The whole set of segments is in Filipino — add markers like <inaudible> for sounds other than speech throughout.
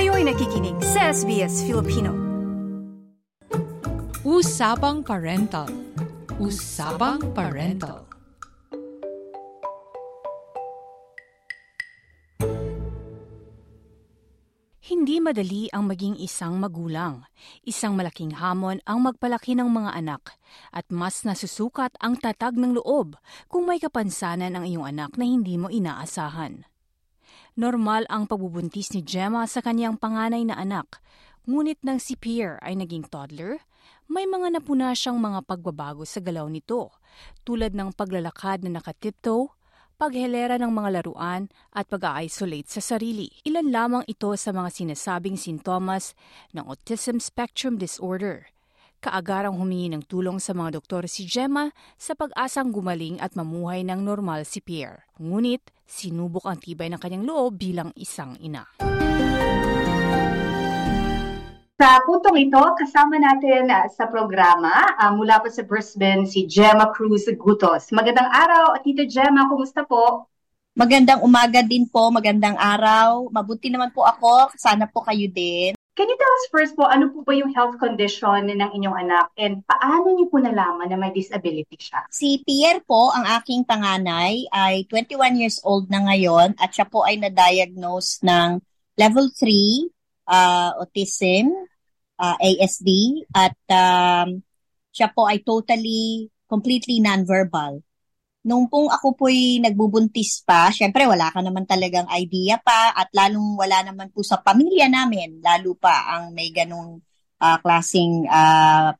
Kayo'y nakikinig sa SBS Filipino. Usapang Parental. Usapang Parental. Hindi madali ang maging isang magulang. Isang malaking hamon ang magpalaki ng mga anak at mas nasusukat ang tatag ng loob kung may kapansanan ang iyong anak na hindi mo inaasahan. Normal ang pagbubuntis ni Gemma sa kanyang panganay na anak, ngunit nang si Pierre ay naging toddler, may mga napuna siyang mga pagbabago sa galaw nito, tulad ng paglalakad na nakatiptoe, paghelera ng mga laruan at pag-isolate sa sarili. Ilan lamang ito sa mga sinasabing sintomas ng Autism Spectrum Disorder. Kaagarang humingi ng tulong sa mga doktor si Gemma sa pag-asang gumaling at mamuhay ng normal si Pierre. Ngunit sinubok ang tibay ng kanyang loob bilang isang ina. Sa puntong ito, kasama natin uh, sa programa uh, mula po sa Brisbane si Gemma Cruz Gutos. Magandang araw, Tita Gemma, kumusta po? Magandang umaga din po, magandang araw. Mabuti naman po ako, sana po kayo din. Can you tell us first po, ano po ba yung health condition ng inyong anak and paano niyo po nalaman na may disability siya? Si Pierre po, ang aking panganay, ay 21 years old na ngayon at siya po ay na-diagnose ng level 3 uh, autism, uh, ASD, at um, siya po ay totally, completely non-verbal. Nung pong ako po'y nagbubuntis pa, syempre wala ka naman talagang idea pa at lalong wala naman po sa pamilya namin, lalo pa ang may ganong uh, klaseng uh,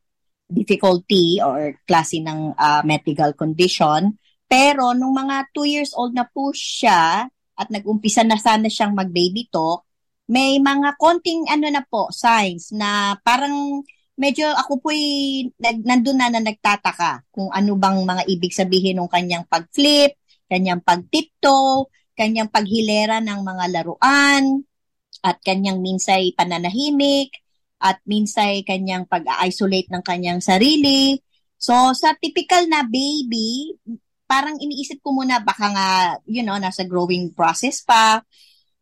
difficulty or klase ng uh, medical condition. Pero nung mga 2 years old na po siya at nag-umpisa na sana siyang mag-baby talk, may mga konting ano na po, signs na parang medyo ako po'y nag, nandun na na nagtataka kung ano bang mga ibig sabihin ng kanyang pag-flip, kanyang pag-tiptoe, kanyang paghilera ng mga laruan, at kanyang minsay pananahimik, at minsay kanyang pag-isolate ng kanyang sarili. So, sa typical na baby, parang iniisip ko muna baka nga, you know, nasa growing process pa,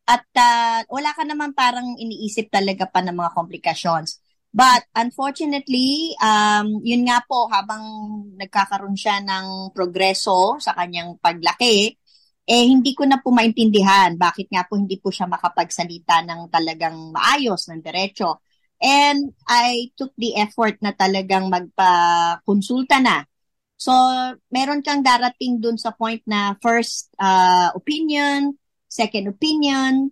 at uh, wala ka naman parang iniisip talaga pa ng mga complications. But unfortunately, um, yun nga po, habang nagkakaroon siya ng progreso sa kanyang paglaki, eh hindi ko na po maintindihan bakit nga po hindi po siya makapagsalita ng talagang maayos, ng diretso. And I took the effort na talagang magpa-konsulta na. So, meron kang darating dun sa point na first uh, opinion, second opinion,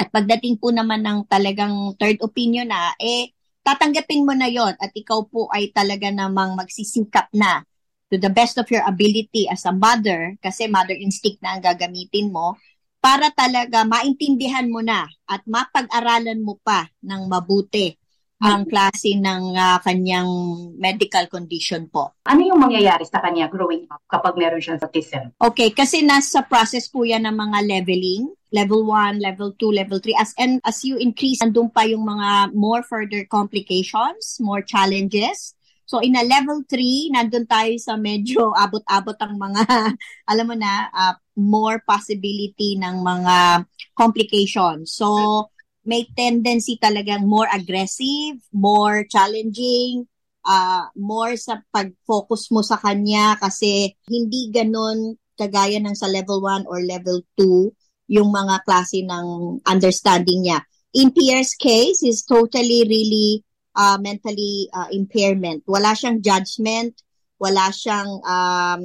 at pagdating po naman ng talagang third opinion na, eh, tatanggapin mo na yon at ikaw po ay talaga namang magsisikap na to the best of your ability as a mother, kasi mother instinct na ang gagamitin mo, para talaga maintindihan mo na at mapag-aralan mo pa ng mabuti ang klase ng uh, kanyang medical condition po. Ano yung mangyayari sa kanya growing up kapag meron siyang autism? Okay, kasi nasa process po yan ng mga leveling, level 1, level 2, level 3. As, and as you increase, andun pa yung mga more further complications, more challenges. So in a level 3, nandun tayo sa medyo <laughs> abot-abot ang mga, <laughs> alam mo na, uh, more possibility ng mga complications. So, may tendency talagang more aggressive, more challenging, uh, more sa pag-focus mo sa kanya kasi hindi ganun kagaya ng sa level 1 or level 2 yung mga klase ng understanding niya. In Pierre's case, is totally really uh, mentally uh, impairment. Wala siyang judgment, wala siyang um,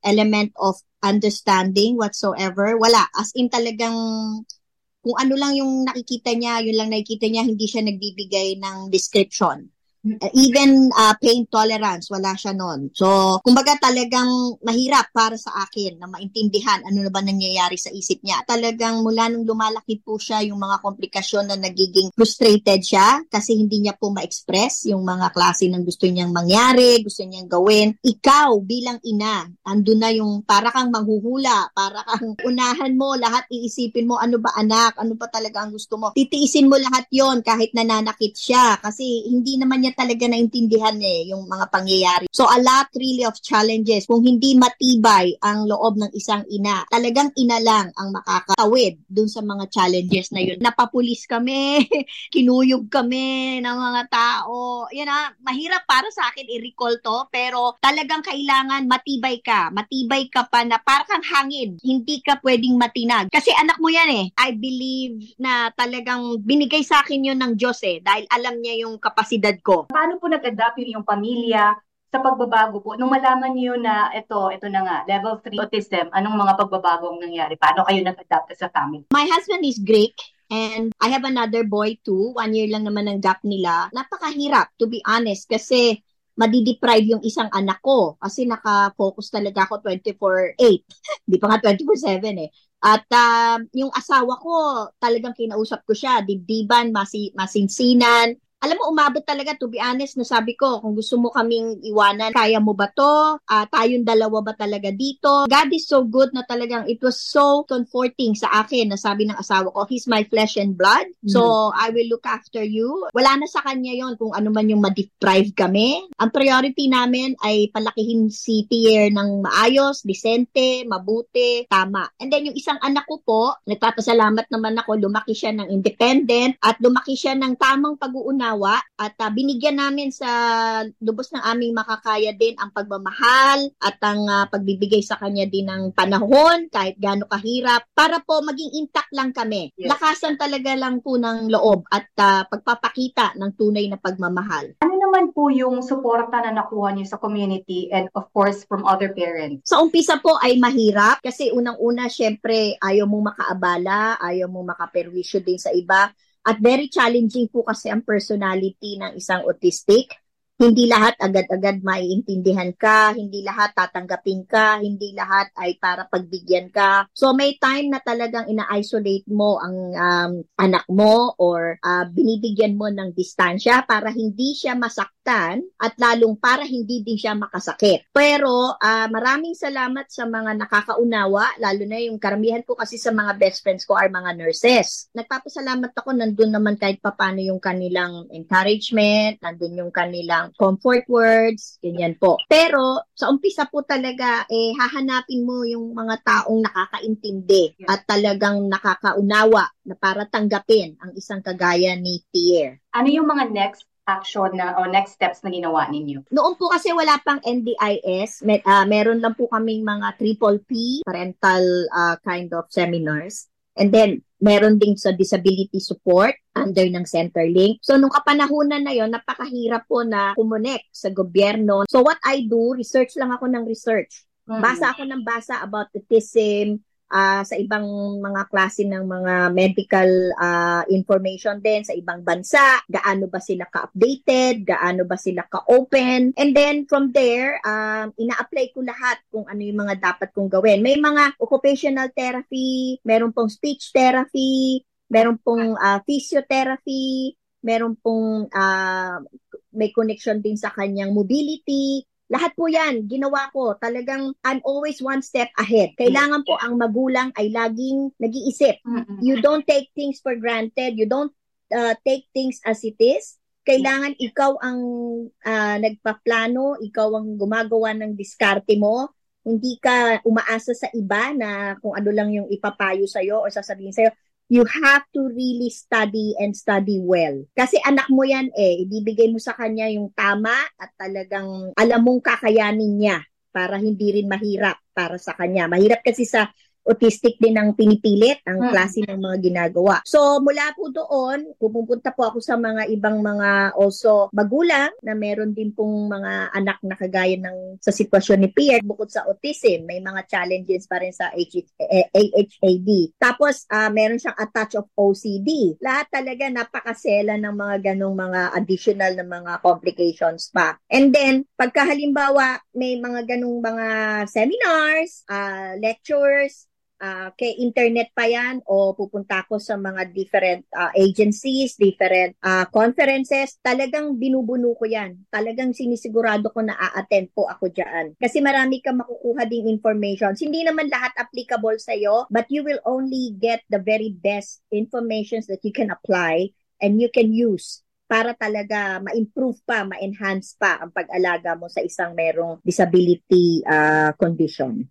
element of understanding whatsoever. Wala. As in talagang kung ano lang yung nakikita niya, yun lang nakikita niya, hindi siya nagbibigay ng description. Even uh, pain tolerance, wala siya noon. So, kumbaga talagang mahirap para sa akin na maintindihan ano na ba nangyayari sa isip niya. Talagang mula nung lumalaki po siya, yung mga komplikasyon na nagiging frustrated siya kasi hindi niya po ma-express yung mga klase ng gusto niyang mangyari, gusto niyang gawin. Ikaw bilang ina, ando na yung para kang manghuhula, para kang <laughs> unahan mo, lahat iisipin mo ano ba anak, ano ba talaga ang gusto mo. Titiisin mo lahat yon kahit nananakit siya kasi hindi naman niya niya talaga naintindihan eh, yung mga pangyayari. So a lot really of challenges. Kung hindi matibay ang loob ng isang ina, talagang ina lang ang makakatawid dun sa mga challenges na yun. Napapulis kami, <laughs> kinuyog kami ng mga tao. Yan na, mahirap para sa akin i-recall to, pero talagang kailangan matibay ka. Matibay ka pa na para kang hangin. Hindi ka pwedeng matinag. Kasi anak mo yan eh. I believe na talagang binigay sa akin yun ng Diyos eh, dahil alam niya yung kapasidad ko. Paano po nag-adapt yung pamilya sa pagbabago po? Nung malaman niyo na ito, ito na nga, level 3 autism, anong mga pagbabago ang nangyari? Paano kayo nag-adapt sa family? My husband is Greek and I have another boy too. One year lang naman ang gap nila. Napakahirap, to be honest, kasi madideprive yung isang anak ko kasi naka-focus talaga ako 24-8. Hindi <laughs> pa nga 24-7 eh. At uh, yung asawa ko, talagang kinausap ko siya, dibdiban, masi, masinsinan, alam mo, umabot talaga, to be honest, na sabi ko, kung gusto mo kaming iwanan, kaya mo ba to? Uh, tayong dalawa ba talaga dito? God is so good na talagang it was so comforting sa akin na sabi ng asawa ko, He's my flesh and blood. Mm-hmm. So, I will look after you. Wala na sa kanya yon kung ano man yung ma-deprive kami. Ang priority namin ay palakihin si Pierre ng maayos, disente, mabuti, tama. And then yung isang anak ko po, nagpapasalamat naman ako, lumaki siya ng independent at lumaki siya ng tamang pag-uuna unawa at uh, binigyan namin sa lubos ng aming makakaya din ang pagmamahal at ang uh, pagbibigay sa kanya din ng panahon kahit gaano kahirap para po maging intact lang kami. Yes. Lakasan talaga lang po ng loob at uh, pagpapakita ng tunay na pagmamahal. Ano naman po yung suporta na nakuha niyo sa community and of course from other parents? Sa umpisa po ay mahirap kasi unang-una syempre ayaw mo makaabala, ayaw mo makaperwisyo din sa iba. At very challenging po kasi ang personality ng isang autistic hindi lahat agad-agad maiintindihan ka, hindi lahat tatanggapin ka, hindi lahat ay para pagbigyan ka. So may time na talagang ina-isolate mo ang um, anak mo or uh, binibigyan mo ng distansya para hindi siya masaktan at lalong para hindi din siya makasakit. Pero uh, maraming salamat sa mga nakakaunawa, lalo na yung karamihan ko kasi sa mga best friends ko are mga nurses. Nagpapasalamat ako nandun naman kahit papano yung kanilang encouragement, nandun yung kanilang comfort words, ganyan po. Pero sa umpisa po talaga, eh, hahanapin mo yung mga taong nakakaintindi at talagang nakakaunawa na para tanggapin ang isang kagaya ni Pierre. Ano yung mga next action na o next steps na ginawa ninyo? Noon po kasi wala pang NDIS, Mer- uh, meron lang po kaming mga triple P, parental uh, kind of seminars. And then meron din sa disability support under ng Centerlink. So, nung kapanahunan na yon napakahirap po na kumonek sa gobyerno. So, what I do, research lang ako ng research. Basa ako ng basa about autism, uh, sa ibang mga klase ng mga medical uh, information din sa ibang bansa, gaano ba sila ka-updated, gaano ba sila ka-open. And then from there, um, ina-apply ko lahat kung ano yung mga dapat kong gawin. May mga occupational therapy, meron pong speech therapy, meron pong uh, physiotherapy, meron pong uh, may connection din sa kanyang mobility, lahat po yan, ginawa ko. Talagang I'm always one step ahead. Kailangan po ang magulang ay laging nag-iisip. You don't take things for granted. You don't uh, take things as it is. Kailangan ikaw ang uh, nagpaplano, ikaw ang gumagawa ng diskarte mo. Hindi ka umaasa sa iba na kung ano lang yung ipapayo sa'yo o sasabihin sa'yo you have to really study and study well. Kasi anak mo yan eh, ibibigay mo sa kanya yung tama at talagang alam mong kakayanin niya para hindi rin mahirap para sa kanya. Mahirap kasi sa autistic din ang pinipilit, ang hmm. klase ng mga ginagawa. So, mula po doon, pupunta po ako sa mga ibang mga also magulang na meron din pong mga anak na kagaya ng sa sitwasyon ni Pierre bukod sa autism, may mga challenges pa rin sa AHAD. Tapos, uh, meron siyang a touch of OCD. Lahat talaga napakasela ng mga ganong mga additional na mga complications pa. And then, pagka halimbawa may mga ganong mga seminars, uh, lectures, uh, kay internet pa yan o pupunta ako sa mga different uh, agencies, different uh, conferences, talagang binubuno ko yan. Talagang sinisigurado ko na a-attend po ako dyan. Kasi marami kang makukuha ding information. Hindi naman lahat applicable sa iyo, but you will only get the very best information that you can apply and you can use para talaga ma-improve pa, ma-enhance pa ang pag-alaga mo sa isang merong disability uh, condition.